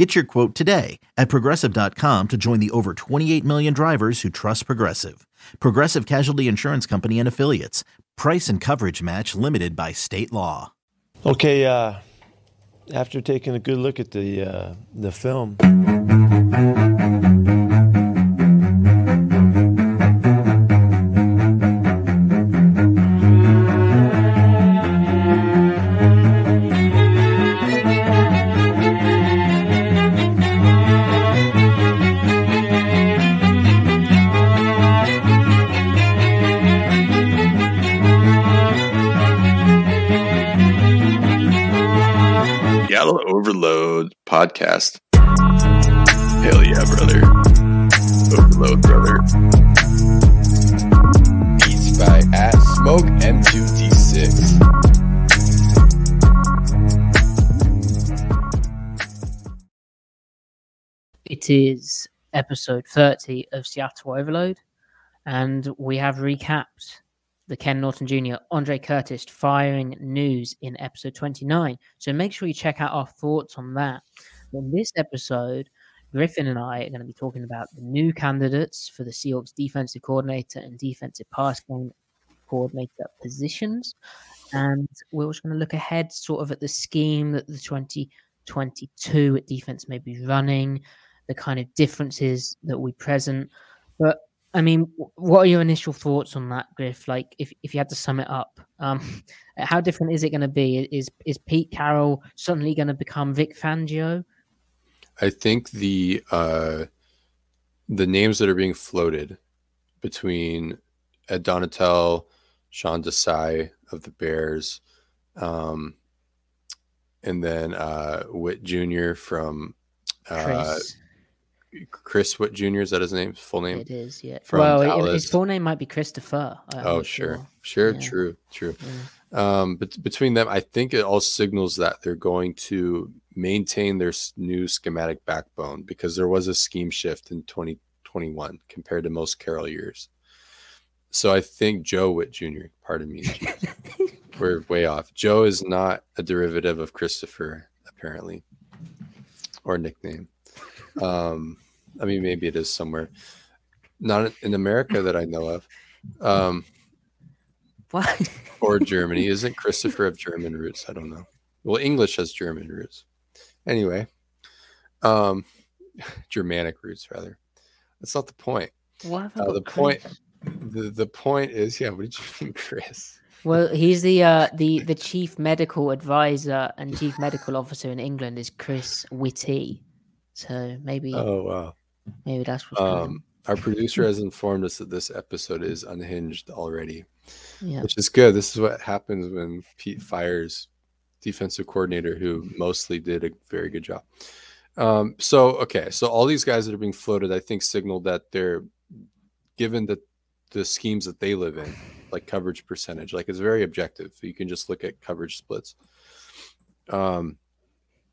Get your quote today at progressive.com to join the over 28 million drivers who trust Progressive. Progressive Casualty Insurance Company and Affiliates. Price and coverage match limited by state law. Okay, uh, after taking a good look at the uh, the film. Is episode 30 of Seattle Overload, and we have recapped the Ken Norton Jr., Andre Curtis firing news in episode 29. So make sure you check out our thoughts on that. In this episode, Griffin and I are going to be talking about the new candidates for the Seahawks defensive coordinator and defensive pass game coordinator positions. And we're also going to look ahead sort of at the scheme that the 2022 defense may be running, the kind of differences that we present. But I mean, what are your initial thoughts on that, Griff? Like, if, if you had to sum it up, um, how different is it going to be? Is is Pete Carroll suddenly going to become Vic Fangio? I think the uh, the names that are being floated between Ed Donatell, Sean Desai of the Bears, um, and then uh, Whitt Jr. from uh, Chris Whitt Jr. Is that his name? Full name? it is, yeah. from Well, Dallas. his full name might be Christopher. I- I'm Oh, not sure, sure, Yeah. true, true. Yeah. Um, but between them, I think it all signals that they're going to maintain their new schematic backbone because there was a scheme shift in 2021 compared to most Carroll years. So I think Joe Whitt Jr. Pardon me, we're way off. Joe is not a derivative of Christopher, apparently, or nickname. Um, I mean, maybe it is somewhere, not in America that I know of. Um, What? or Germany. Isn't Christopher of German roots? I don't know. Well, English has German roots. Anyway, um, Germanic roots rather. That's not the point. What Uh, the point, the the point is, yeah. What did you mean, Chris? Well, he's the uh, the the chief medical advisor and chief medical officer in England is Chris Whitty. So maybe Oh wow. maybe that's what's. Um, our producer has informed us that this episode is unhinged already, Yeah. which is good. This is what happens when Pete fires defensive coordinator who mostly did a very good job. Um, so okay, so all these guys that are being floated, I think, signal that they're given that the schemes that they live in, like coverage percentage, like it's very objective. You can just look at coverage splits. Um,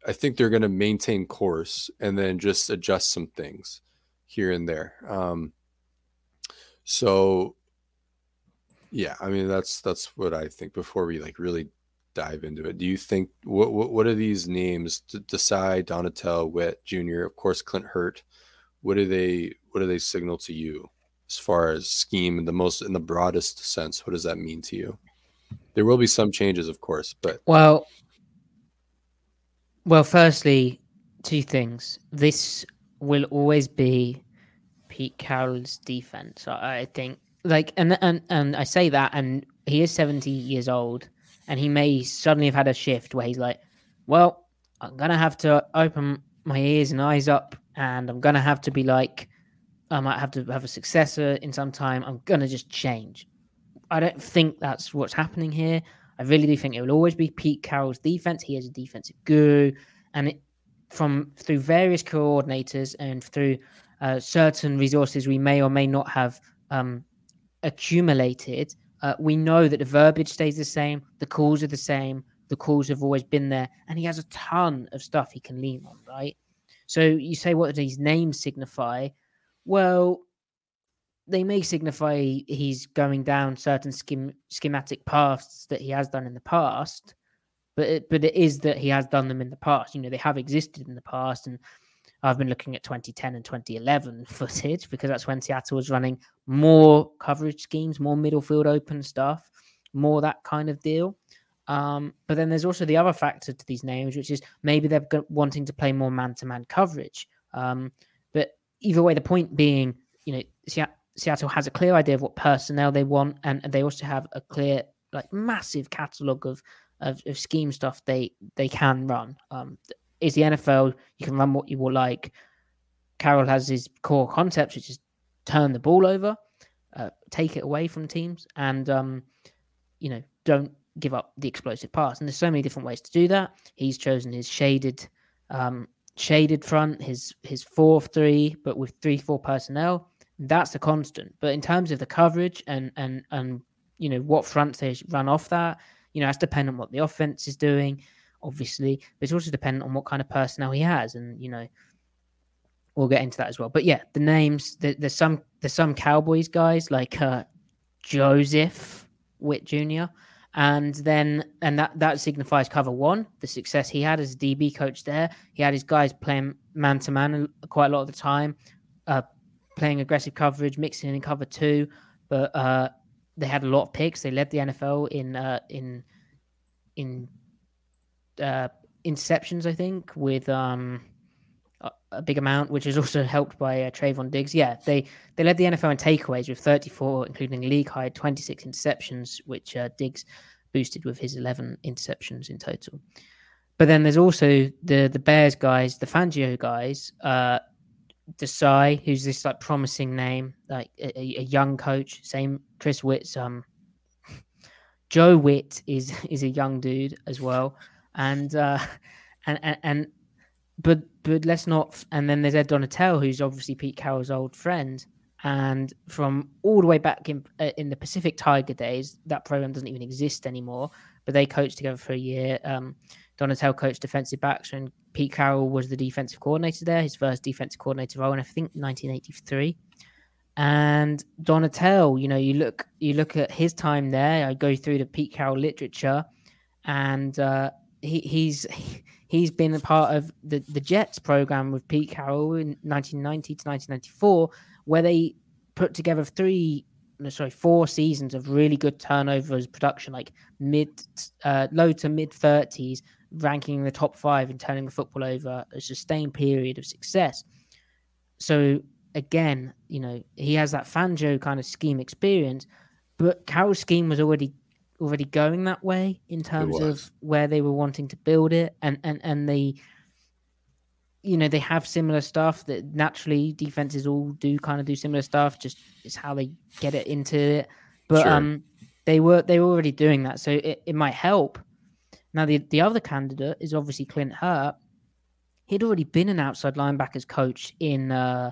I think they're going to maintain course and then just adjust some things here and there. Um, so yeah, I mean that's that's what I think before we like really dive into it. Do you think what what, what are these names? D- Desai, Donatell, Whitt Jr., of course Clint Hurtt. What do they what do they signal to you as far as scheme in the most in the broadest sense? What does that mean to you? There will be some changes, of course, but Well, well, firstly, two things. This will always be Pete Carroll's defense. I think, like, and and and I say that, and he is seventy years old, and he may suddenly have had a shift where he's like, "Well, I'm gonna have to open my ears and eyes up, and I'm gonna have to be like, I might have to have a successor in some time. I'm gonna just change." I don't think that's what's happening here. I really do think it will always be Pete Carroll's defense. He is a defensive guru, and it, from through various coordinators and through uh, certain resources we may or may not have um, accumulated Uh, we know that the verbiage stays the same, the calls are the same, the calls have always been there, and he has a ton of stuff he can lean on, right? So you say, what do these names signify? Well, they may signify he's going down certain schem- schematic paths that he has done in the past, but it, but it is that he has done them in the past. You know, they have existed in the past, and I've been looking at 2010 and 2011 footage because that's when Seattle was running more coverage schemes, more middle field open stuff, more that kind of deal. Um, but then there's also the other factor to these names, which is maybe they're wanting to play more man to man coverage. Um, but either way, the point being, you know, Seattle has a clear idea of what personnel they want, and, they also have a clear, like, massive catalog of, of, of scheme stuff they they can run. Um, is the NFL you can run what you will like. Carroll has his core concepts, which is turn the ball over, uh, take it away from teams, and um, you know don't give up the explosive pass. And there's so many different ways to do that. He's chosen his shaded um, shaded front, his his four three, but with three four personnel. That's a constant. But in terms of the coverage and and and you know what fronts they run off that, you know, that's dependent on what the offense is doing, obviously. But it's also dependent on what kind of personnel he has, and you know, we'll get into that as well. But yeah, the names there, there's some there's some Cowboys guys like uh, Joseph Whitt Jr and then and that that signifies cover one the success he had as db coach there he had his guys playing man to man quite a lot of the time uh, playing aggressive coverage mixing in cover two but uh, they had a lot of picks they led the nfl in uh, in in uh, interceptions i think with um a big amount, which is also helped by uh, Trevon Diggs. Yeah, they they led the NFL in takeaways with 34, including league high 26 interceptions, which uh, Diggs boosted with his 11 interceptions in total. But then there's also the the Bears guys, the Fangio guys, uh, Desai, who's this like promising name, like a, a young coach. Same Chris Whitt's. um, Joe Whitt is is a young dude as well, and uh, and and, and but but let's not. And then there's Ed Donatell, who's obviously Pete Carroll's old friend, and from all the way back in uh, in the Pacific Tiger days, that program doesn't even exist anymore. But they coached together for a year. Um, Donatell coached defensive backs, and Pete Carroll was the defensive coordinator there. His first defensive coordinator role, in I think 1983. And Donatell, you know, you look you look at his time there. I go through the Pete Carroll literature, and uh, he, he's he's been a part of the, the Jets program with Pete Carroll in 1990 to 1994, where they put together three, no, sorry, four seasons of really good turnovers production, like mid, uh, low to mid 30s, ranking in the top five and turning the football over, a sustained period of success. So again, you know, he has that Fangio kind of scheme experience, but Carroll's scheme was already already going that way in terms of where they were wanting to build it and and and they you know they have similar stuff that naturally defenses all do kind of do similar stuff just it's how they get it into it but sure. um they were they were already doing that so it, it might help now the the other candidate is obviously clint Hurtt. he'd already been an outside linebackers coach in uh,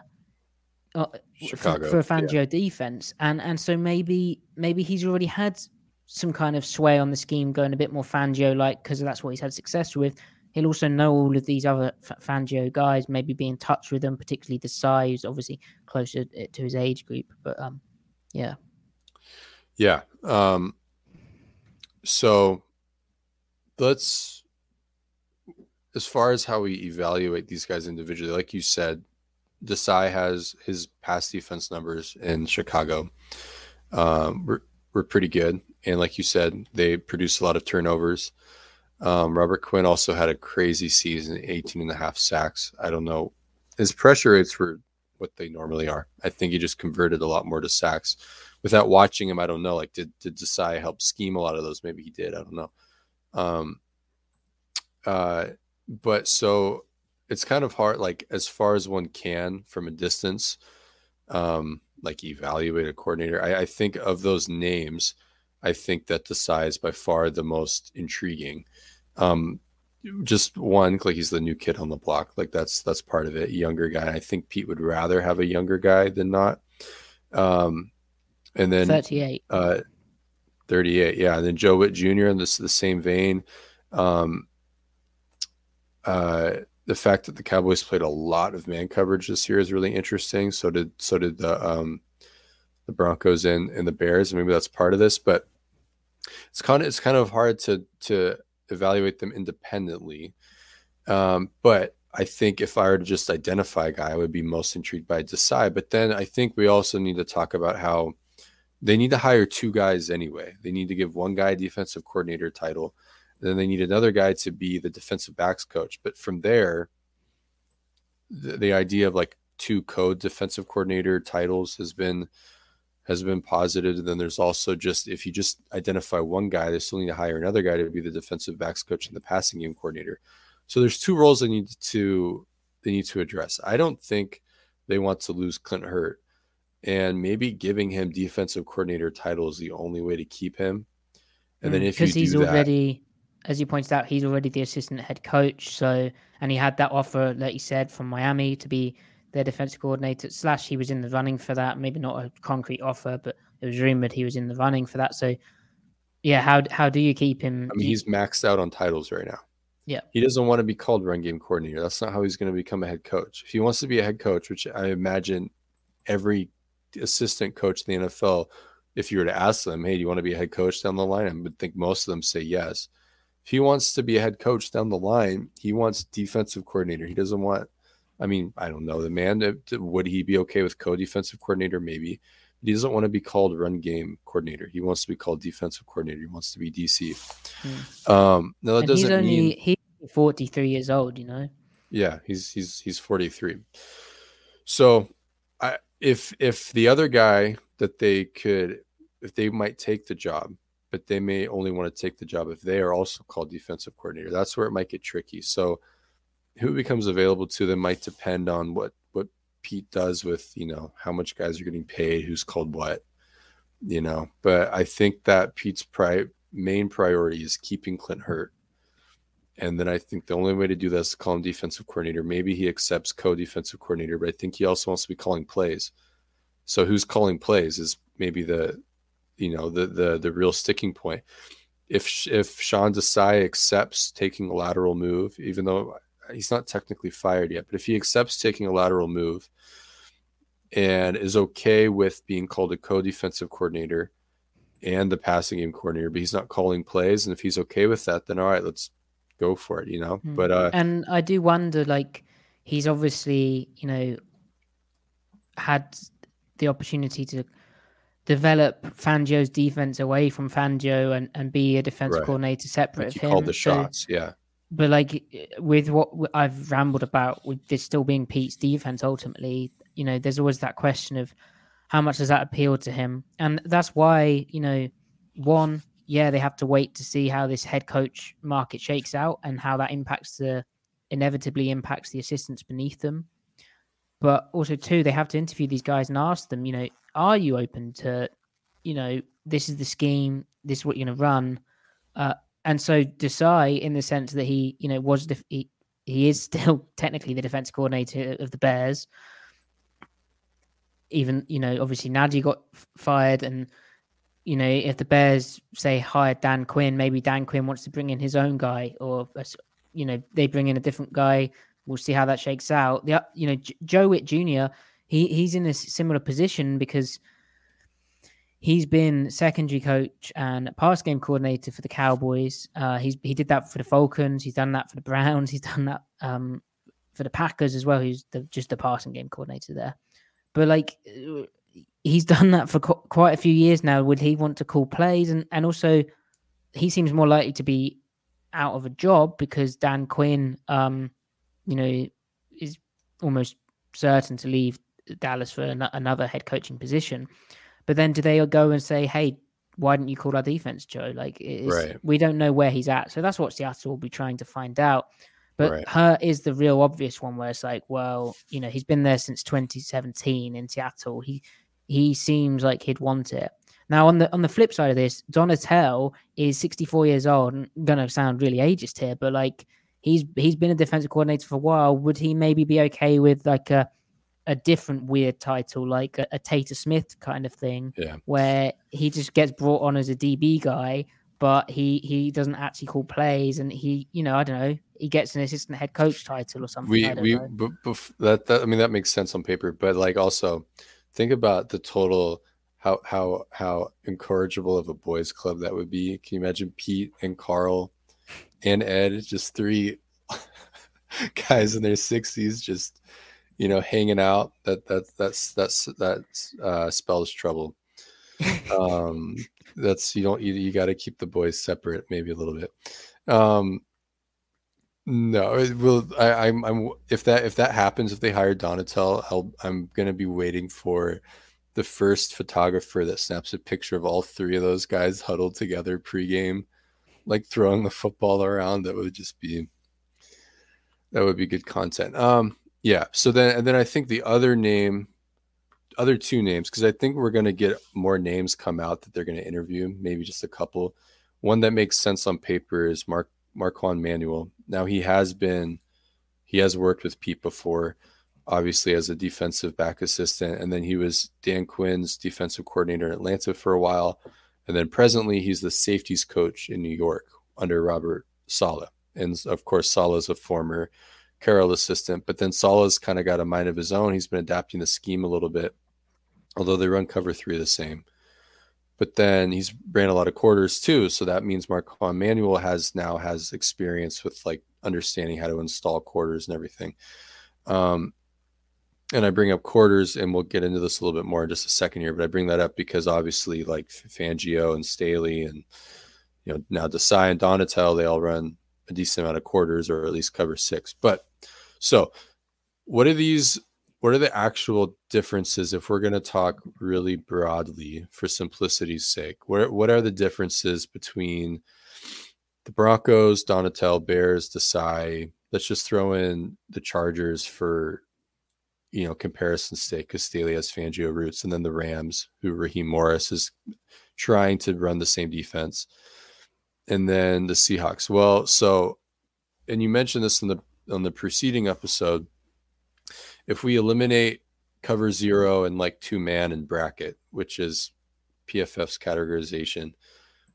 uh Chicago for, for a Fangio yeah. defense, and and so maybe maybe he's already had some kind of sway on the scheme, going a bit more Fangio like because that's what he's had success with. He'll also know all of these other Fangio guys, maybe be in touch with them, particularly Desai, obviously closer to his age group. But um, yeah, yeah. Um, so let's, as far as how we evaluate these guys individually, like you said, Desai has his past defense numbers in Chicago. Um, we're, we're pretty good. And like you said, they produced a lot of turnovers. Um, Robert Quinn also had a crazy season, 18 and a half sacks. I don't know. His pressure rates were what they normally are. I think he just converted a lot more to sacks. Without watching him, I don't know. Like, did did Desai help scheme a lot of those? Maybe he did. I don't know. Um, uh, but so it's kind of hard. Like as far as one can from a distance, um, like evaluate a coordinator. I, I think of those names I think that Desai is by far the most intriguing. Um, just one, like he's the new kid on the block. Like that's that's part of it. Younger guy. I think Pete would rather have a younger guy than not. Um, and then 38. Uh, 38. Yeah. And then Joe Whitt Jr. in this the same vein. Um, uh, the fact that the Cowboys played a lot of man coverage this year is really interesting. So did so did the um, the Broncos and, and the Bears. And Maybe that's part of this, but it's kind of it's kind of hard to to evaluate them independently. Um, but I think if I were to just identify a guy, I would be most intrigued by Desai. But then I think we also need to talk about how they need to hire two guys anyway. They need to give one guy defensive coordinator title, then they need another guy to be the defensive backs coach. But from there, the, the idea of like two code defensive coordinator titles has been has been posited. And then there's also just if you just identify one guy, they still need to hire another guy to be the defensive backs coach and the passing game coordinator. So there's two roles they need to they need to address. I don't think they want to lose Clint Hurtt, and maybe giving him defensive coordinator title is the only way to keep him. And then mm, if you because he's do already, as you pointed out, he's already the assistant head coach. So, and he had that offer, like you said, from Miami to be their defensive coordinator. Slash, he was in the running for that. Maybe not a concrete offer, but it was rumored he was in the running for that. So, yeah, how how do you keep him? I mean, you- he's maxed out on titles right now. Yeah. he doesn't want to be called run game coordinator. That's not how he's going to become a head coach. If he wants to be a head coach, which I imagine every assistant coach in the NFL, if you were to ask them, "Hey, do you want to be a head coach down the line?" I would think most of them say yes. If he wants to be a head coach down the line, he wants defensive coordinator. He doesn't want. I mean, I don't know the man. uh, Would he be okay with co-defensive coordinator? Maybe. But he doesn't want to be called run game coordinator. He wants to be called defensive coordinator. He wants to be DC. Um, no, that and doesn't only mean. he's forty three years old. You know. Yeah, he's he's he's 43. So if if the other guy that they could if they might take the job, but they may only want to take the job if they are also called defensive coordinator. That's where it might get tricky. So who becomes available to them might depend on what what Pete does with, you know, how much guys are getting paid, who's called what, you know. But I think that Pete's pri- main priority is keeping Clint Hurtt. And then I think the only way to do this is call him defensive coordinator. Maybe he accepts co-defensive coordinator, but I think he also wants to be calling plays. So who's calling plays is maybe the, you know, the the the real sticking point. If if Sean Desai accepts taking a lateral move, even though he's not technically fired yet, but if he accepts taking a lateral move and is okay with being called a co-defensive coordinator and the passing game coordinator, but he's not calling plays, and if he's okay with that, then all right, let's go for it, you know. Mm. But uh, and I do wonder, like, he's obviously, you know, had the opportunity to develop Fangio's defense away from Fangio and, and be a defensive Right. coordinator separate like of him. called the So- shots, yeah. but like with what I've rambled about, with this still being Pete's defense, ultimately, you know, there's always that question of how much does that appeal to him, and that's why you know, one, yeah, they have to wait to see how this head coach market shakes out and how that impacts the inevitably impacts the assistants beneath them. But also, two, they have to interview these guys and ask them, you know, are you open to, you know, this is the scheme, this is what you're going to run. Uh, and so Desai, in the sense that he, you know, was def- he, he is still technically the defense coordinator of the Bears. Even you know, obviously Nagy got fired, and you know, if the Bears say hire Dan Quinn, maybe Dan Quinn wants to bring in his own guy, or you know, they bring in a different guy. We'll see how that shakes out. The you know, J- Joe Whitt Jr. He he's in a similar position because he's been secondary coach and pass game coordinator for the Cowboys. Uh, he's he did that for the Falcons. He's done that for the Browns. He's done that um, for the Packers as well. He's the, just the passing game coordinator there. But like, uh, he's done that for qu- quite a few years now. Would he want to call plays? And and also, he seems more likely to be out of a job because Dan Quinn, um, you know, is almost certain to leave Dallas for an- another head coaching position. But then do they go and say, hey, why didn't you call our defense, Joe? Like, Right. we don't know where he's at. So that's what Seattle will be trying to find out. But Right. Hurtt is the real obvious one where it's like, well, you know, he's been there since 2017 in Seattle. He he seems like he'd want it. Now on the on the flip side of this, Donatell is 64 years old. and gonna sound really ageist here, but like he's he's been a defensive coordinator for a while. Would he maybe be okay with like a a different weird title, like a, a Tater Smith kind of thing, Yeah. where he just gets brought on as a DB guy, but he he doesn't actually call plays, and he, you know, I don't know, he gets an assistant head coach title or something. we we know. that, that i mean that makes sense on paper but like also think about the total how how how incorrigible of a boys club that would be. Can you imagine pete and carl and ed just three guys in their 60s just you know hanging out? That that that's that's that uh spells trouble. Um that's you don't you, you got to keep the boys separate maybe a little bit. Um no, it will. I, I'm. I'm. If that if that happens, if they hire Donatell, I'll. I'm gonna be waiting for the first photographer that snaps a picture of all three of those guys huddled together pregame, like throwing the football around. That would just be. That would be good content. Um. Yeah. So then, and then I think the other name, other two names, because I think we're gonna get more names come out that they're gonna interview. Maybe just a couple. One that makes sense on paper is Mark Marquand Manuel. Now he has been, he has worked with Pete before, obviously as a defensive back assistant, and then he was Dan Quinn's defensive coordinator in Atlanta for a while, and then presently he's the safeties coach in New York under Robert Saleh, and of course Saleh is a former Carroll assistant, but then Saleh's kind of got a mind of his own. He's been adapting the scheme a little bit, although they run cover three the same but then he's ran a lot of quarters too. So that means Marquand Manuel has now has experience with like understanding how to install quarters and everything. Um, and I bring up quarters, and we'll get into this a little bit more in just a second here. But I bring that up because obviously, like Fangio and Staley, and you know now Desai and Donatell, they all run a decent amount of quarters, or at least cover six. But so, what are these? What are the actual differences if we're going to talk really broadly for simplicity's sake what, what are the differences between the broncos donatell bears desai? Let's just throw in the chargers for you know comparison sake because staley has fangio roots and then the rams who raheem morris is trying to run the same defense and then the seahawks. Well so and you mentioned this in the on the preceding episode if we eliminate cover zero and like two man and bracket, which is PFF's categorization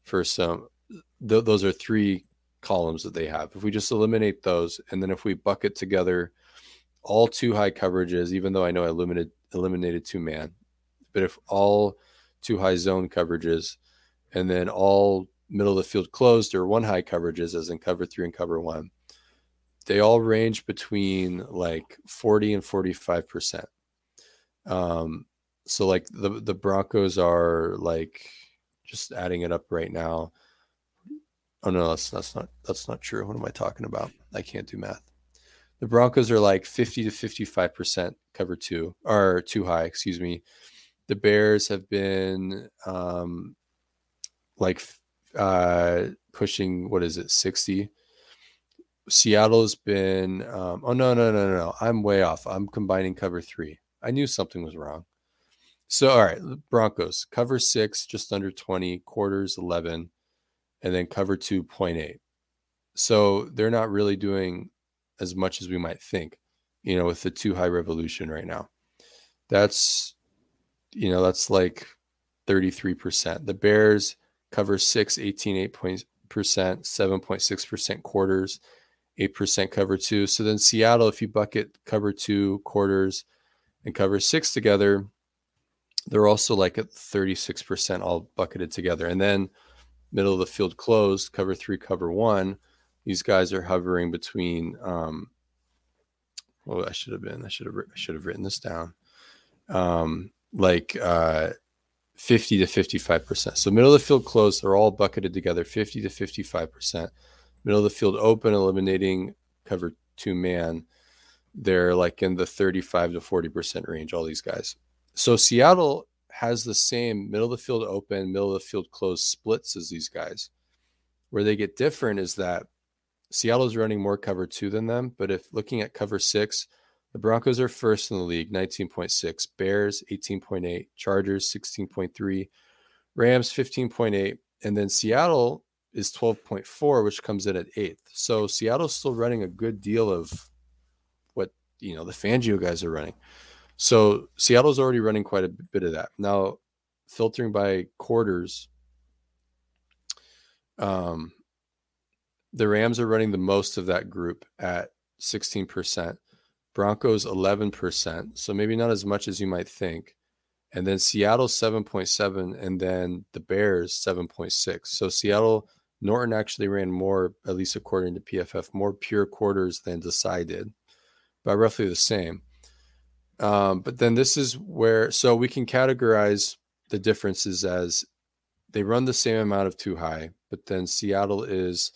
for some, th- those are three columns that they have. If we just eliminate those, and then if we bucket together all two high coverages, even though I know I limited eliminated two man, but if all two high zone coverages, and then all middle of the field closed or one high coverages, as in cover three and cover one, they all range between like 40 and 45 percent. Um so like the the broncos are like just adding it up right now. Oh no that's that's not that's not true. What am i talking about? I can't do math. The broncos are like 50 to 55 percent cover two or two high excuse me. The bears have been um like uh pushing what is it 60 Seattle's been. Um, oh no, no, no, no, no! I'm way off. I'm combining cover three. I knew something was wrong. So all right, Broncos cover six, just under twenty quarters, eleven, and then cover two point eight. So they're not really doing as much as we might think. You know, with the two high revolution right now, that's you know that's like thirty three percent. The Bears cover six, 18, 8 point percent, seven point six percent quarters. 8% cover two. So then Seattle, if you bucket cover two quarters and cover six together, they're also like at 36% all bucketed together. And then middle of the field closed, cover three, cover one. These guys are hovering between um well, I should have been, I should have I should have written this down. Um like uh 50 to 55%. So middle of the field closed, they're all bucketed together, 50 to 55% middle of the field open, eliminating cover two man, they're like in the 35 to 40% range, all these guys. So Seattle has the same middle of the field open, middle of the field closed splits as these guys. Where they get different is that Seattle's running more cover two than them. But if looking at cover six, the Broncos are first in the league, 19.6, Bears 18.8, Chargers 16.3, Rams 15.8, and then Seattle is 12.4, which comes in at eighth. So Seattle's still running a good deal of what you know the Fangio guys are running. So Seattle's already running quite a bit of that. Now, filtering by quarters, um, the Rams are running the most of that group at 16%. Broncos 11%. So maybe not as much as you might think. And then Seattle 7.7 and then the Bears 7.6. So Seattle Norton actually ran more, at least according to PFF, more pure quarters than Desai did, but roughly the same. Um, but then this is where, so we can categorize the differences as they run the same amount of two high, but then Seattle is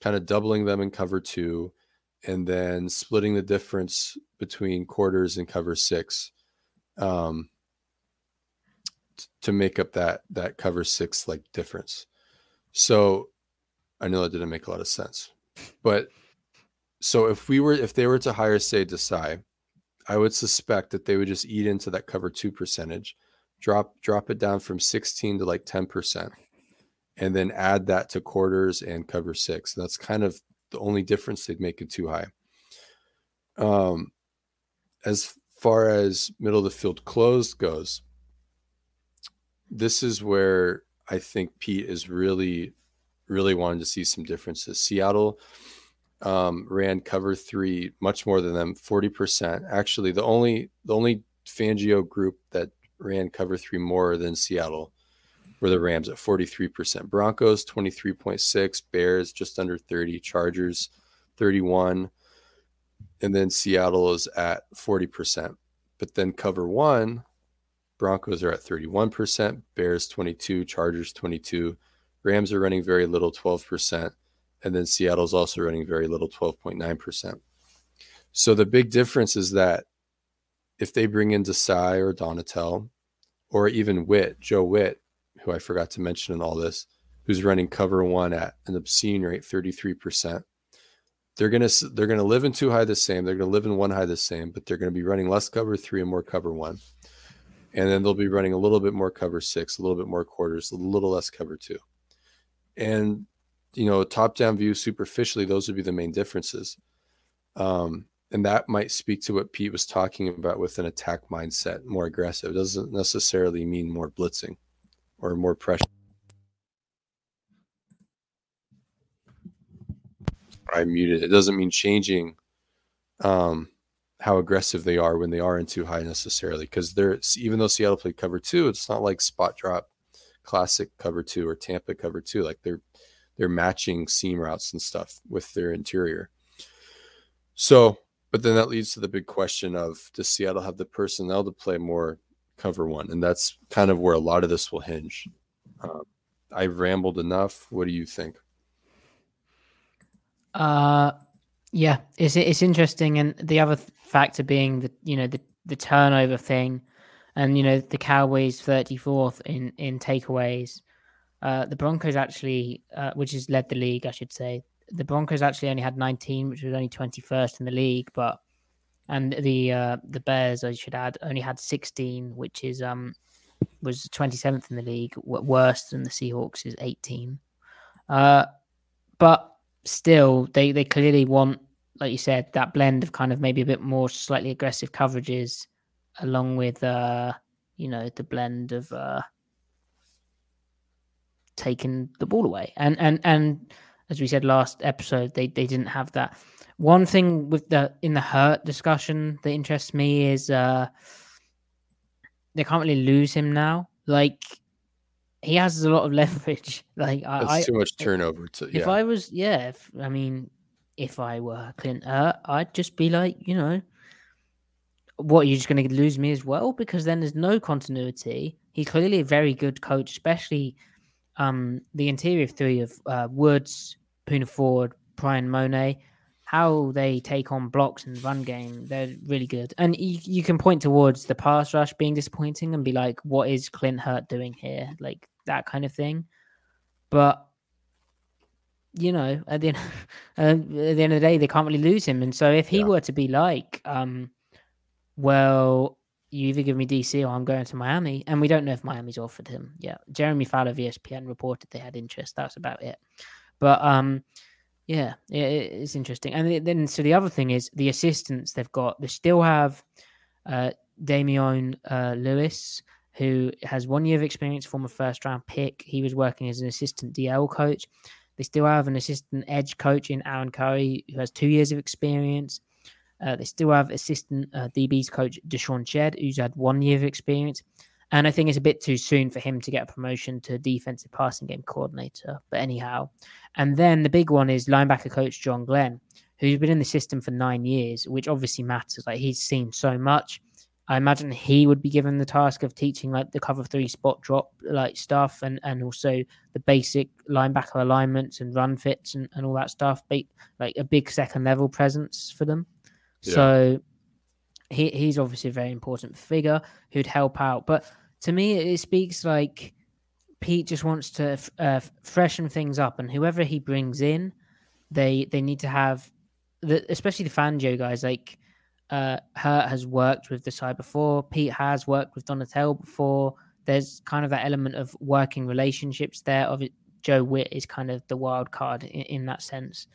kind of doubling them in cover two and then splitting the difference between quarters and cover six um, to make up that that cover six like difference. So I know that didn't make a lot of sense, but so if we were if they were to hire say Desai, I would suspect that they would just eat into that cover two percentage, drop drop it down from 16 to like 10 percent, and then add that to quarters and cover six. That's kind of the only difference they'd make it two high. Um, as far as middle of the field closed goes, this is where I think Pete is really, really wanting to see some differences. Seattle um, ran cover three much more than them, forty percent. Actually, the only the only Fangio group that ran cover three more than Seattle were the Rams at forty three percent. Broncos twenty three point six, Bears just under thirty, Chargers thirty one, and then Seattle is at forty percent. But then cover one, Broncos are at 31%, Bears 22, Chargers 22, Rams are running very little 12%, and then Seattle's also running very little 12.9%. So the big difference is that if they bring in Desai or Donatell or even Whitt, Joe Whitt, who I forgot to mention in all this, who's running cover one at an obscene rate, 33%. They're gonna they're gonna live in two high the same. They're gonna live in one high the same, but they're gonna be running less cover three and more cover one and then they'll be running a little bit more cover six, a little bit more quarters, a little less cover two. And you know, top down view superficially, those would be the main differences. Um, and that might speak to what Pete was talking about with an attack mindset, more aggressive. It doesn't necessarily mean more blitzing or more pressure. I muted. It doesn't mean changing um, how aggressive they are when they are in two high necessarily because they're even though Seattle played cover two, it's not like spot drop classic cover two or Tampa cover two. Like they're they're matching seam routes and stuff with their interior. So, but then that leads to the big question of does Seattle have the personnel to play more cover one? And that's kind of where a lot of this will hinge. Um, I've rambled enough. What do you think? Uh, yeah, it's it's interesting, and the other factor being the you know the the turnover thing, and you know the Cowboys thirty fourth in in takeaways. Uh, the Broncos actually, uh, which has led the league, I should say, the Broncos actually only had 19, which was only 21st in the league, but and the uh, the Bears, I should add, only had 16, which is um was 27th in the league, worse than the Seahawks is 18. Uh, but still, they they clearly want like you said, that blend of kind of maybe a bit more slightly aggressive coverages, along with uh, you know, the blend of uh taking the ball away. And and and as we said last episode, they they didn't have that. One thing with the in the Hurtt discussion that interests me is uh they can't really lose him now. Like he has a lot of leverage. Like That's I, too much turnover. To, yeah. If I was, yeah, if, I mean, if I were Clint Hurtt, I'd just be like, you know, what, you're just going to lose me as well? Because then there's no continuity. He's clearly a very good coach, especially um, the interior three of uh, Woods, Poona Ford, Bryan Mone. How they take on blocks and run game, they're really good. And you, you can point towards the pass rush being disappointing and be like, what is Clint Hurtt doing here? Like that kind of thing. But you know, at the, end, at the end of the day, they can't really lose him. And so if he yeah. were to be like, um, well, you either give me DC or I'm going to Miami, and we don't know if Miami's offered him. Yeah, Jeremy Fowler of ESPN reported they had interest. That's about it. But um, yeah, it's interesting. And then so the other thing is the assistants they've got. They still have uh, Damian uh, Lewis, who has one year of experience, former first round pick. He was working as an assistant DL coach. They still have an assistant edge coach in Aaron Curry, who has two years of experience. Uh, they still have assistant uh, DBs coach DeShawn Shead, who's had one year of experience. And I think it's a bit too soon for him to get a promotion to defensive passing game coordinator. But anyhow, and then the big one is linebacker coach John Glenn, who's been in the system for nine years, which obviously matters. Like he's seen so much. I imagine he would be given the task of teaching like the cover three spot drop like stuff and and also the basic linebacker alignments and run fits and, and all that stuff. But like a big second level presence for them. Yeah. So he he's obviously a very important figure who'd help out. But to me, it speaks like Pete just wants to f- uh, freshen things up, and whoever he brings in, they they need to have, the, especially the Fangio guys. Like uh, Hurtt has worked with Desai before. Pete has worked with Donatello before. There's kind of that element of working relationships there. Of Joe Whitt is kind of the wild card in, in that sense,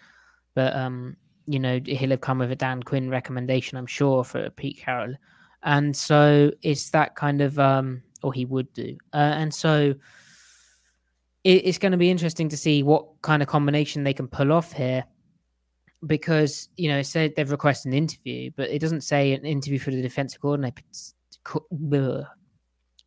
but um, you know he'll have come with a Dan Quinn recommendation, I'm sure, for Pete Carroll, and so it's that kind of um, or he would do, uh, and so it, it's going to be interesting to see what kind of combination they can pull off here, because you know it said they've requested an interview, but it doesn't say an interview for the defensive coordinator.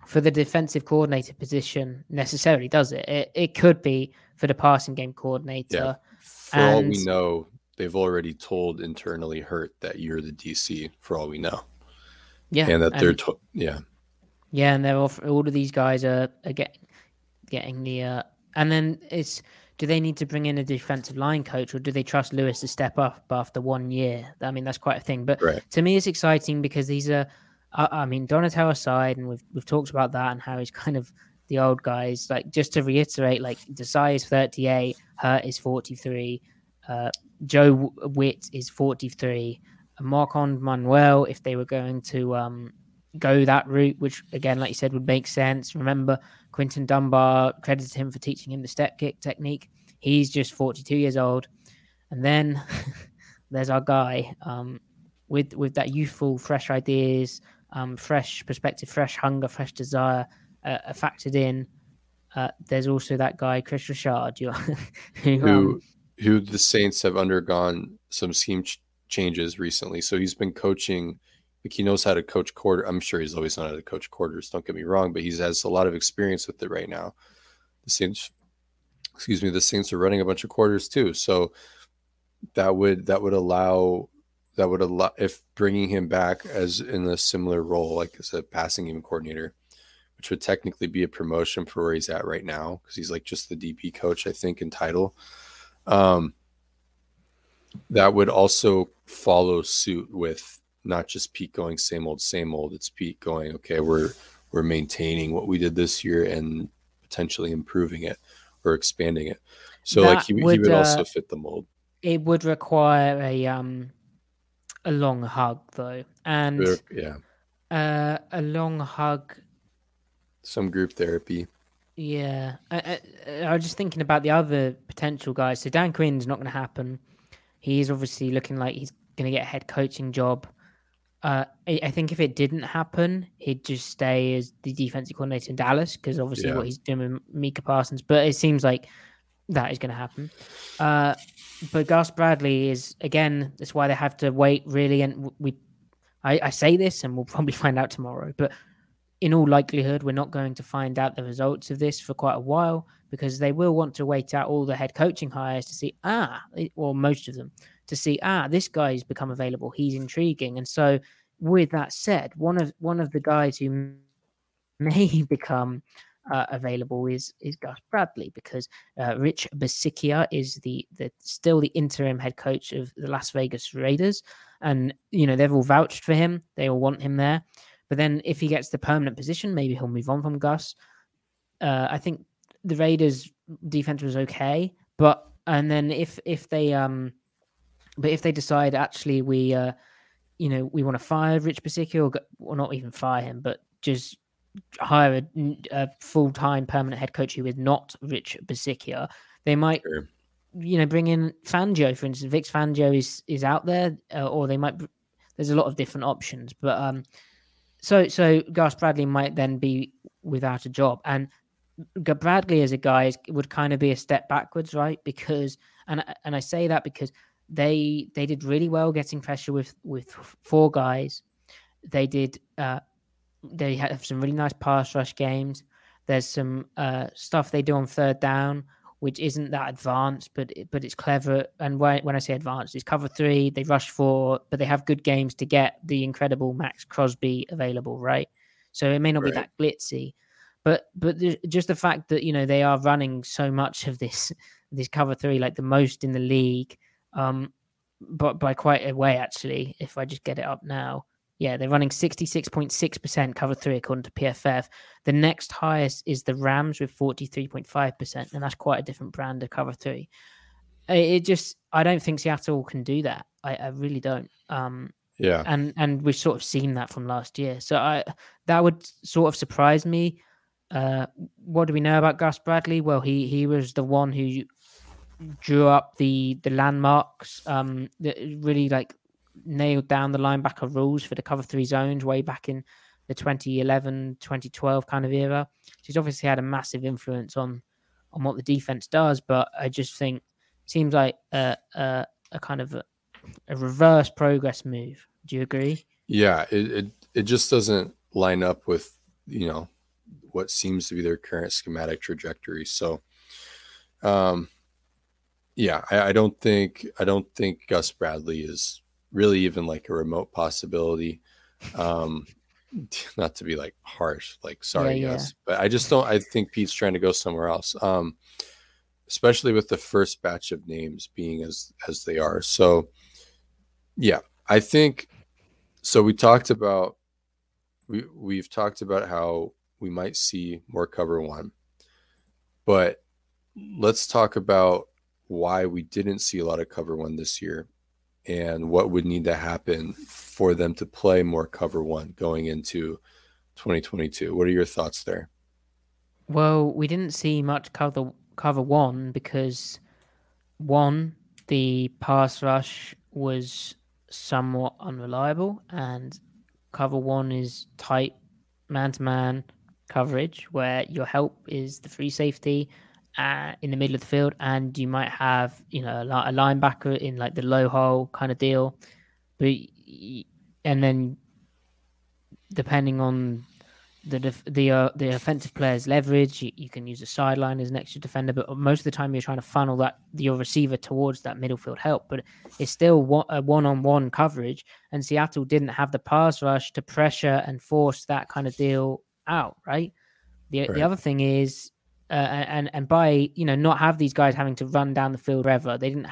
For the defensive coordinator position necessarily, does it? It, it could be for the passing game coordinator. Yeah. For all we know, they've already told internally Hurtt that you're the DC. For all we know, Yeah, and that they're and- to- yeah. Yeah, and they're off, all of these guys are, are getting getting the uh, and then it's do they need to bring in a defensive line coach or do they trust Lewis to step up after one year? I mean, that's quite a thing. But Right. to me, it's exciting because these are, I, I mean, Donatello aside, and we've we've talked about that and how he's kind of the old guys. Like just to reiterate, like Desai is thirty eight, Hurtt is forty three, uh, Joe Whitt is forty three, Marquand Manuel, if they were going to um go that route, which again, like you said, would make sense. Remember, Quinton Dunbar credited him for teaching him the step kick technique. He's just 42 years old. And then there's our guy um, with with that youthful, fresh ideas, um, fresh perspective, fresh hunger, fresh desire uh, factored in. Uh, there's also that guy, Chris Richard, who, who um, who the Saints have undergone some scheme ch- changes recently. So he's been coaching. Like he knows how to coach quarter. I'm sure he's always known how to coach quarters. Don't get me wrong, but he has a lot of experience with it right now. The Saints, excuse me, the Saints are running a bunch of quarters too. So that would that would allow that would allow if bringing him back as in a similar role, like as a passing game coordinator, which would technically be a promotion for where he's at right now because he's like just the DP coach, I think, in title. Um, that would also follow suit with not just Pete going same old, same old. It's Pete going, okay, we're we're maintaining what we did this year and potentially improving it or expanding it. So like That he, he would, would also uh, fit the mold. it would require a um a long hug though, and yeah, uh, a long hug some group therapy. Yeah, I, I, I was just thinking about the other potential guys. So Dan Quinn's not going to happen. He's obviously looking like he's going to get a head coaching job. Uh, I, I think if it didn't happen, he'd just stay as the defensive coordinator in Dallas because obviously Yeah. what he's doing with Micah Parsons. But it seems like that is going to happen. Uh, but Gus Bradley is again. That's why they have to wait really. And we, I, I say this, and we'll probably find out tomorrow. But in all likelihood, we're not going to find out the results of this for quite a while because they will want to wait out all the head coaching hires to see, ah, or most of them, to see, ah, this guy's become available. He's intriguing. And so, with that said, one of one of the guys who may become uh, available is is Gus Bradley because uh, Rich Bisaccia is the the still the interim head coach of the Las Vegas Raiders, and you know they've all vouched for him. They all want him there. But then if he gets the permanent position, maybe he'll move on from Gus. Uh, I think the Raiders defense was okay, but and then if if they um, but if they decide actually we uh, you know, we want to fire Rich Bisaccia or, or not even fire him, but just hire a, a full time permanent head coach who is not Rich Bisaccia, they might Sure. you know bring in Fangio, for instance. Vic Fangio is is out there, uh, or they might. There's a lot of different options, but um, so so Gus Bradley might then be without a job, and Bradley as a guy would kind of be a step backwards, right? Because and and I say that because they they did really well getting pressure with with four guys. They did. Uh, they have some really nice pass rush games. There's some uh, stuff they do on third down, which isn't that advanced, but but it's clever. And when, when I say advanced, it's cover three. They rush four, but they have good games to get the incredible Maxx Crosby available, right? So it may not be that glitzy, but but the, just the fact that you know they are running so much of this this cover three, like the most in the league, um, but by quite a way actually. If I just get it up now, yeah, they're running sixty six point six percent cover three according to PFF. The next highest is the Rams with forty three point five percent, and that's quite a different brand of cover three. It, it just, I don't think Seattle can do that. I, I really don't. Um, Yeah. and and we've sort of seen that from last year. So I that would sort of surprise me. Uh, what do we know about Gus Bradley? Well, he he was the one who drew up the the landmarks. Um, that really like nailed down the linebacker rules for the cover three zones way back in the 2011 2012 kind of era. So he's obviously had a massive influence on on what the defense does. But I just think seems like a a, a kind of a, a reverse progress move. Do you agree? Yeah, it, it it just doesn't line up with you know what seems to be their current schematic trajectory. So, um, yeah, I, I don't think I don't think Gus Bradley is really even like a remote possibility. Um, not to be like harsh, like sorry, yeah. Gus, but I just don't. I think Pete's trying to go somewhere else. Um, especially with the first batch of names being as as they are. So, yeah, I think so we talked about we we've talked about how we might see more cover one but let's talk about why we didn't see a lot of cover one this year and what would need to happen for them to play more cover one going into 2022 what are your thoughts there? Well, we didn't see much cover cover one because one, the pass rush was somewhat unreliable, and cover one is tight man to man coverage where your help is the free safety uh, in the middle of the field, and you might have you know a, linebacker in like the low hole kind of deal, but and then depending on the def- the uh, the offensive player's leverage. You, you can use a sideline as an extra defender, but most of the time you're trying to funnel that your receiver towards that middle field help. But it's still one, a one-on-one coverage, and Seattle didn't have the pass rush to pressure and force that kind of deal out. Right. The Right. the other thing is, uh, and and by you know not have these guys having to run down the field forever, they didn't.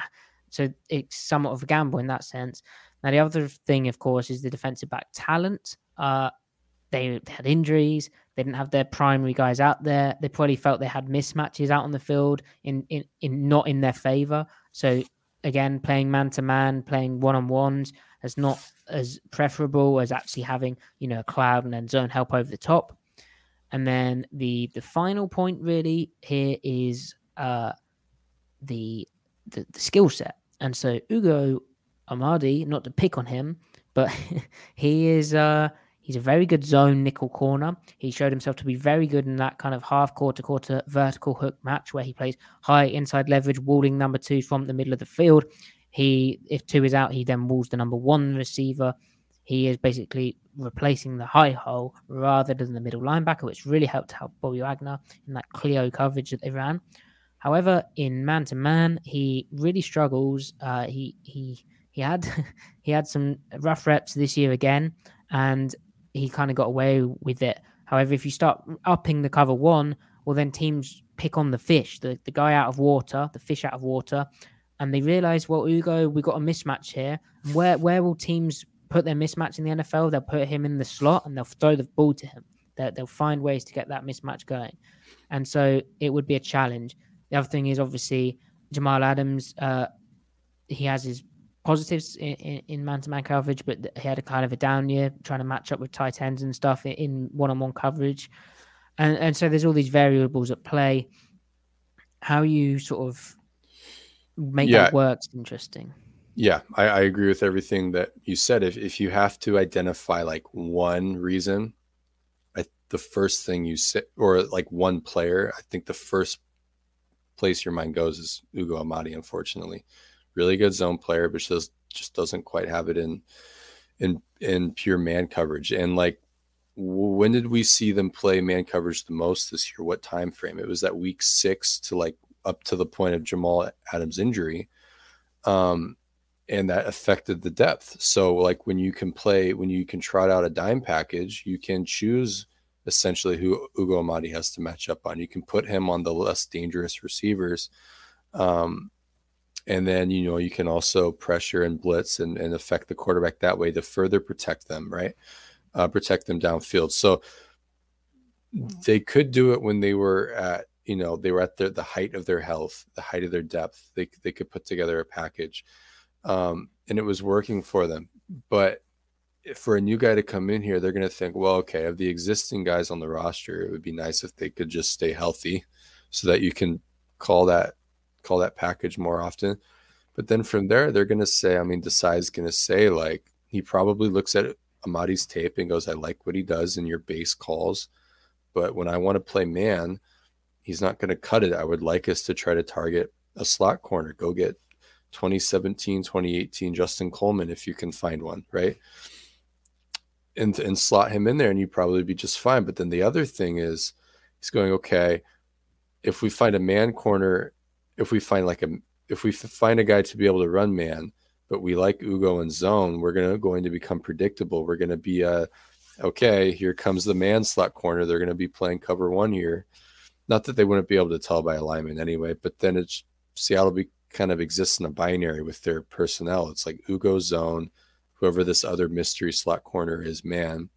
So it's somewhat of a gamble in that sense. Now the other thing, of course, is the defensive back talent. Uh, they had injuries. They didn't have their primary guys out there. They probably felt they had mismatches out on the field in in, in not in their favor. So again, playing man to man, playing one on ones is not as preferable as actually having you know a cloud and then zone help over the top. And then the the final point really here is uh, the the, the skill set. And so Ugo Amadi, not to pick on him, but he is uh he's a very good zone nickel corner. He showed himself to be very good in that kind of half quarter quarter vertical hook match where he plays high inside leverage, walling number two from the middle of the field. He if two is out, he then walls the number one receiver. He is basically replacing the high hole rather than the middle linebacker, which really helped help Bobby Wagner in that Clio coverage that they ran. However, in man to man, he really struggles. Uh, he he he had he had some rough reps this year again, and he kind of got away with it. However, if you start upping the cover one, well, then teams pick on the fish, the, the guy out of water, the fish out of water, and they realize, well, Ugo, we got a mismatch here. Where where will teams put their mismatch in the NFL? They'll put him in the slot and they'll throw the ball to him. They'll, they'll find ways to get that mismatch going, and so it would be a challenge. The other thing is obviously Jamal Adams. Uh, he has his positives in, in, in man-to-man coverage, but he had a kind of a down year trying to match up with tight ends and stuff in, in one-on-one coverage, and and so there's all these variables at play. How you sort of make Yeah. that work is interesting. Yeah, I, I agree with everything that you said. If if you have to identify like one reason, I, the first thing you say, or like one player, I think the first place your mind goes is Ugo Amadi. Unfortunately, really good zone player, but just just doesn't quite have it in in in pure man coverage. And like, when did we see them play man coverage the most this year? What time frame? It was that week six to like up to the point of Jamal Adams' injury. Um, and that affected the depth. So, like when you can play, when you can trot out a dime package, you can choose essentially who Ugo Amadi has to match up on. You can put him on the less dangerous receivers. Um, and then, you know, you can also pressure and blitz and, and affect the quarterback that way to further protect them, right? Uh, protect them downfield. So they could do it when they were at, you know, they were at the, the height of their health, the height of their depth. They, they could put together a package um, and it was working for them. But for a new guy to come in here, they're going to think, well, okay, of the existing guys on the roster, it would be nice if they could just stay healthy, so that you can call that call that package more often. But then from there, they're going to say, I mean, Desai's going to say like he probably looks at Amadi's tape and goes, I like what he does in your base calls, but when I want to play man, he's not going to cut it. I would like us to try to target a slot corner, go get 2017, 2018 Justin Coleman if you can find one, right? And and slot him in there and you'd probably be just fine. But then the other thing is he's going, okay, if we find a man corner, if we find like a if we find a guy to be able to run man, but we like Ugo and zone, we're gonna going to become predictable. We're gonna be a okay, here comes the man slot corner. They're gonna be playing cover one here. Not that they wouldn't be able to tell by alignment anyway, but then it's Seattle be kind of exists in a binary with their personnel. It's like Ugo zone, whoever this other mystery slot corner is, man.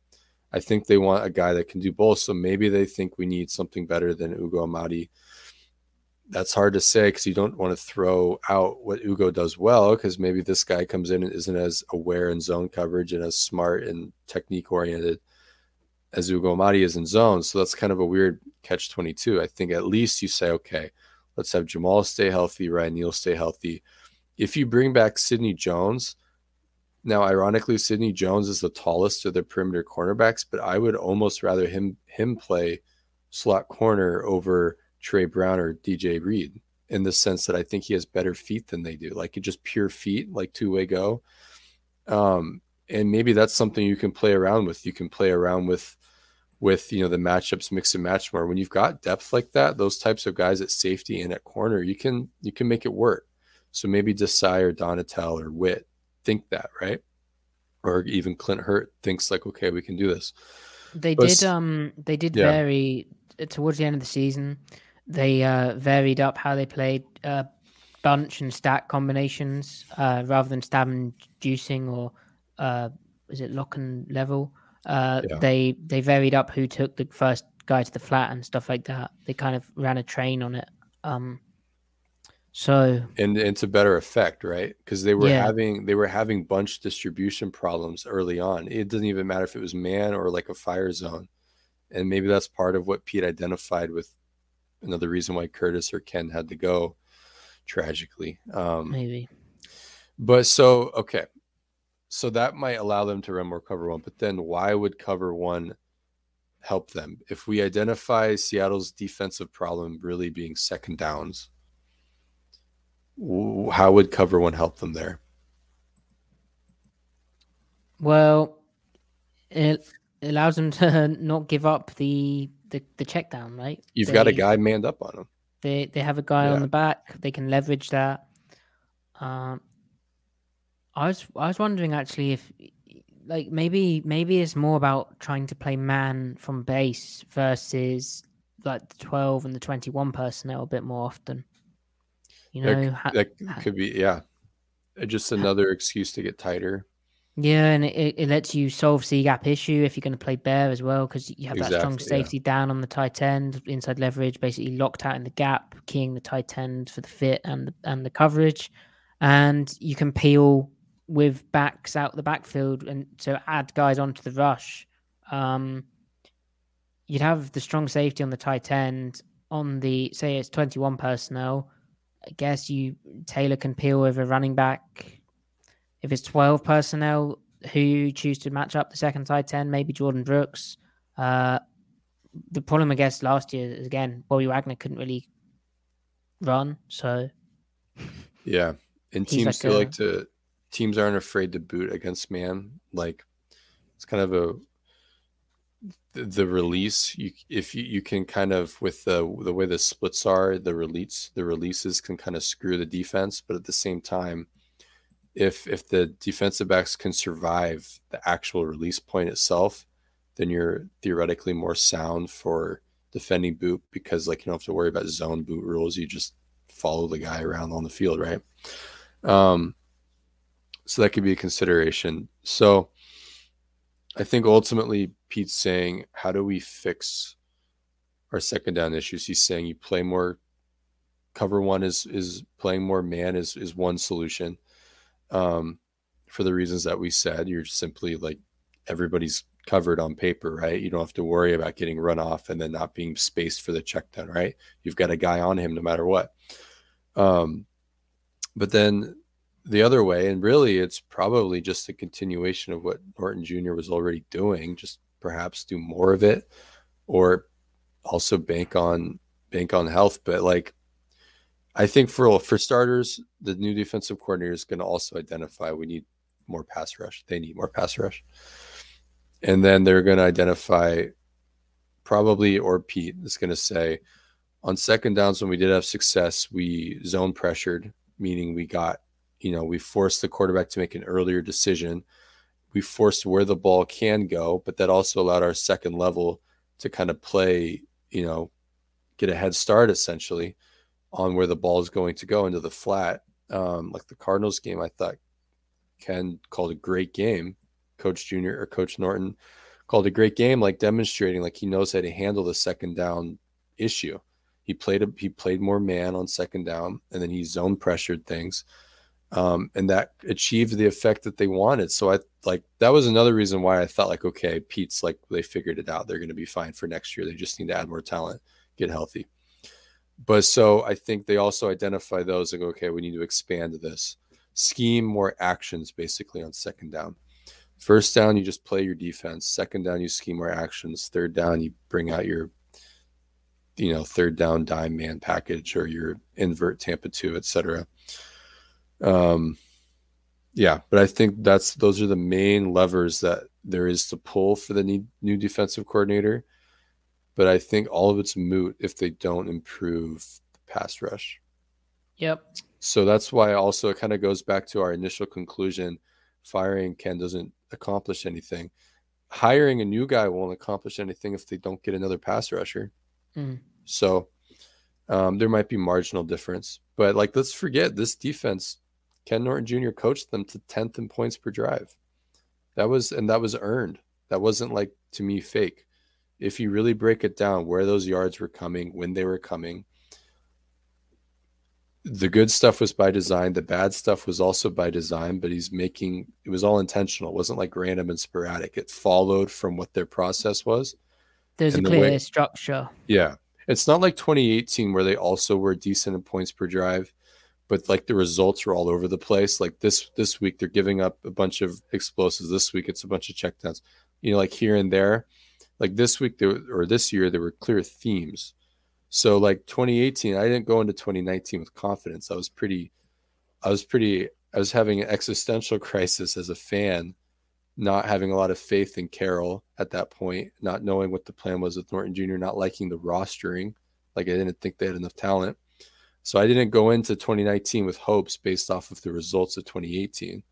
I think they want a guy that can do both. So maybe they think we need something better than Ugo Amadi. That's hard to say because you don't want to throw out what Ugo does well because maybe this guy comes in and isn't as aware in zone coverage and as smart and technique oriented as Ugo Amadi is in zone. So that's kind of a weird catch 22. I think at least you say, okay, Let's have Jamal stay healthy, Ryan Neal stay healthy. If you bring back Sidney Jones, now ironically, Sidney Jones is the tallest of the perimeter cornerbacks, but I would almost rather him him play slot corner over Tre Brown or DJ Reed in the sense that I think he has better feet than they do, like just pure feet, like two way go. Um, and maybe that's something you can play around with. You can play around with with you know the matchups mix and match more. When you've got depth like that, those types of guys at safety and at corner, you can you can make it work. So maybe Desai or Donatell or Whitt think that, right? Or even Clint Hurtt thinks like, okay, we can do this. They but, did um they did yeah. vary uh, towards the end of the season. They uh varied up how they played uh bunch and stack combinations uh rather than stab and juicing or uh is it lock and level uh, yeah. They they varied up who took the first guy to the flat and stuff like that. They kind of ran a train on it. Um, so and, it's a better effect, right? Because they were yeah. having they were having bunch distribution problems early on. It doesn't even matter if it was man or like a fire zone, and maybe that's part of what Pete identified with. Another reason why Curtis or Ken had to go, tragically. Um, maybe. But so okay, so that might allow them to run more cover one. But then why would cover one help them? If we identify Seattle's defensive problem really being second downs, how would cover one help them there? Well, it allows them to not give up the the, the check down, right? You've they, got a guy manned up on them. They they have a guy yeah. on the back. They can leverage that. Um, I was I was wondering actually if like maybe maybe it's more about trying to play man from base versus like the 12 and the 21 personnel a bit more often. You know, that, ha- that could be yeah. Uh, just another excuse to get tighter. Yeah, and it, it lets you solve C gap issue if you're going to play bear as well because you have exactly, that strong safety yeah. down on the tight end, inside leverage, basically locked out in the gap, keying the tight end for the fit and the, and the coverage, and you can peel with backs out the backfield and to add guys onto the rush. Um, you'd have the strong safety on the tight end on the say it's 21 personnel. I guess you Taylor can peel with a running back If it's 12 personnel, who you choose to match up the second tight end, maybe Jordyn Brooks. Uh, the problem, I guess, last year is again, Bobby Wagner couldn't really run. So, yeah. And He's teams like still a- like to, teams aren't afraid to boot against man. Like, it's kind of a, the, release you if you, you can kind of with the the way the splits are the release the releases can kind of screw the defense but at the same time if if the defensive backs can survive the actual release point itself then you're theoretically more sound for defending boot because like you don't have to worry about zone boot rules you just follow the guy around on the field right um so that could be a consideration so I think ultimately Pete's saying, how do we fix our second down issues? He's saying you play more cover one is is playing more man is is one solution. Um for the reasons that we said, you're simply like everybody's covered on paper, right? You don't have to worry about getting run off and then not being spaced for the check down, right? You've got a guy on him no matter what. Um but then the other way, and really it's probably just a continuation of what Norton Jr. was already doing, just perhaps do more of it or also bank on bank on health. But like I think for for starters, the new defensive coordinator is going to also identify we need more pass rush. They need more pass rush. And then they're going to identify probably or Pete is going to say on second downs when we did have success, we zone pressured, meaning we got you know, we forced the quarterback to make an earlier decision. We forced where the ball can go, but that also allowed our second level to kind of play, you know, get a head start essentially on where the ball is going to go into the flat. Um, like the Cardinals game, I thought Ken called a great game. Coach Junior or Coach Norton called a great game, like demonstrating like he knows how to handle the second down issue. He played a, he played more man on second down, and then he zone pressured things um, and that achieved the effect that they wanted. So I like that was another reason why I thought like, okay, Pete's like they figured it out. They're going to be fine for next year. They just need to add more talent, get healthy. But so I think they also identify those and go, okay, we need to expand this scheme more actions basically on second down. First down, you just play your defense. Second down, you scheme more actions. Third down, you bring out your, you know, third down dime man package or your invert Tampa two, et cetera. Um, yeah, but I think that's those are the main levers that there is to pull for the need, new defensive coordinator. But I think all of it's moot if they don't improve the pass rush. Yep. So that's why also it kind of goes back to our initial conclusion firing Ken doesn't accomplish anything. Hiring a new guy won't accomplish anything if they don't get another pass rusher. Mm. So um, there might be marginal difference. But like let's forget this defense Ken Norton Jr. coached them to 10th in points per drive. That was and that was earned. That wasn't like to me fake. If you really break it down where those yards were coming, when they were coming, the good stuff was by design. The bad stuff was also by design, but he's making it was all intentional. It wasn't like random and sporadic. It followed from what their process was. There's And a the clear way- structure. Yeah. It's not like 2018 where they also were decent in points per drive, but like the results were all over the place. Like this this week they're giving up a bunch of explosives. This week it's a bunch of checkdowns. You know, like here and there. Like this week there or this year there were clear themes. So like 2018, I didn't go into 2019 with confidence. I was pretty I was pretty I was having an existential crisis as a fan not having a lot of faith in Carroll at that point, not knowing what the plan was with Norton Jr., not liking the rostering. Like I didn't think they had enough talent. So I didn't go into 2019 with hopes based off of the results of 2018.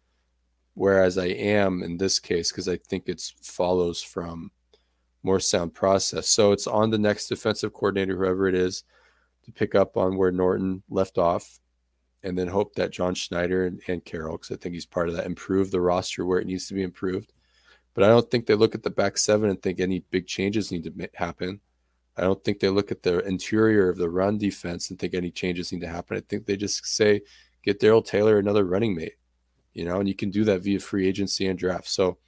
Whereas I am in this case, because I think it follows from more sound process. So it's on the next defensive coordinator, whoever it is, to pick up on where Norton left off and then hope that John Schneider and, and Carroll, because I think he's part of that, improve the roster where it needs to be improved. But I don't think they look at the back seven and think any big changes need to happen. I don't think they look at the interior of the run defense and think any changes need to happen. I think they just say, get Darrell Taylor another running mate, you know, and you can do that via free agency and draft. So,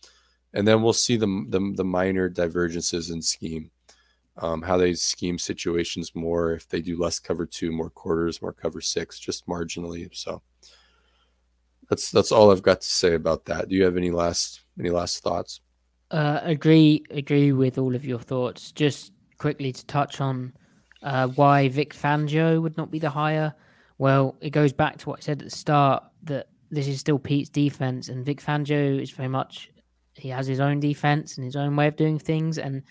and then we'll see the the, the minor divergences in scheme, um, how they scheme situations more. If they do less cover two, more quarters, more cover six, just marginally. So, that's that's all I've got to say about that. Do you have any last any last thoughts? Uh, agree, agree with all of your thoughts. Just quickly to touch on uh, why Vic Fangio would not be the hire. Well, it goes back to what I said at the start that this is still Pete's defense, and Vic Fangio is very much he has his own defense and his own way of doing things, and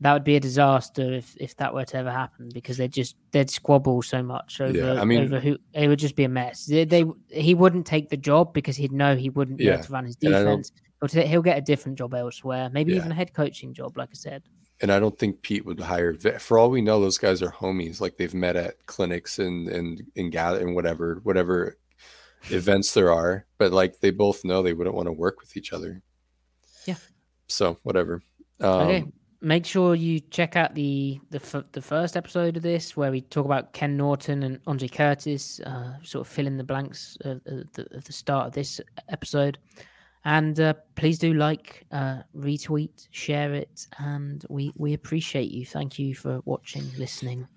that would be a disaster if, if that were to ever happen because they'd just they'd squabble so much over, Yeah, I mean- over who it would just be a mess. They, they he wouldn't take the job because he'd know he wouldn't be Yeah, able to run his and I don't- defense. He'll, he'll get a different job elsewhere, maybe Yeah. even a head coaching job, like I said. And I don't think Pete would hire. For all we know, those guys are homies. Like they've met at clinics and and and gather and whatever whatever events there are. But like they both know they wouldn't want to work with each other. Yeah. So whatever. Um, okay, make sure you check out the the f- the first episode of this where we talk about Ken Norton and Andre Curtis, uh, sort of fill in the blanks of, of, the, of the start of this episode. And uh, please do like, uh, retweet, share it, and we we appreciate you. Thank you for watching, listening.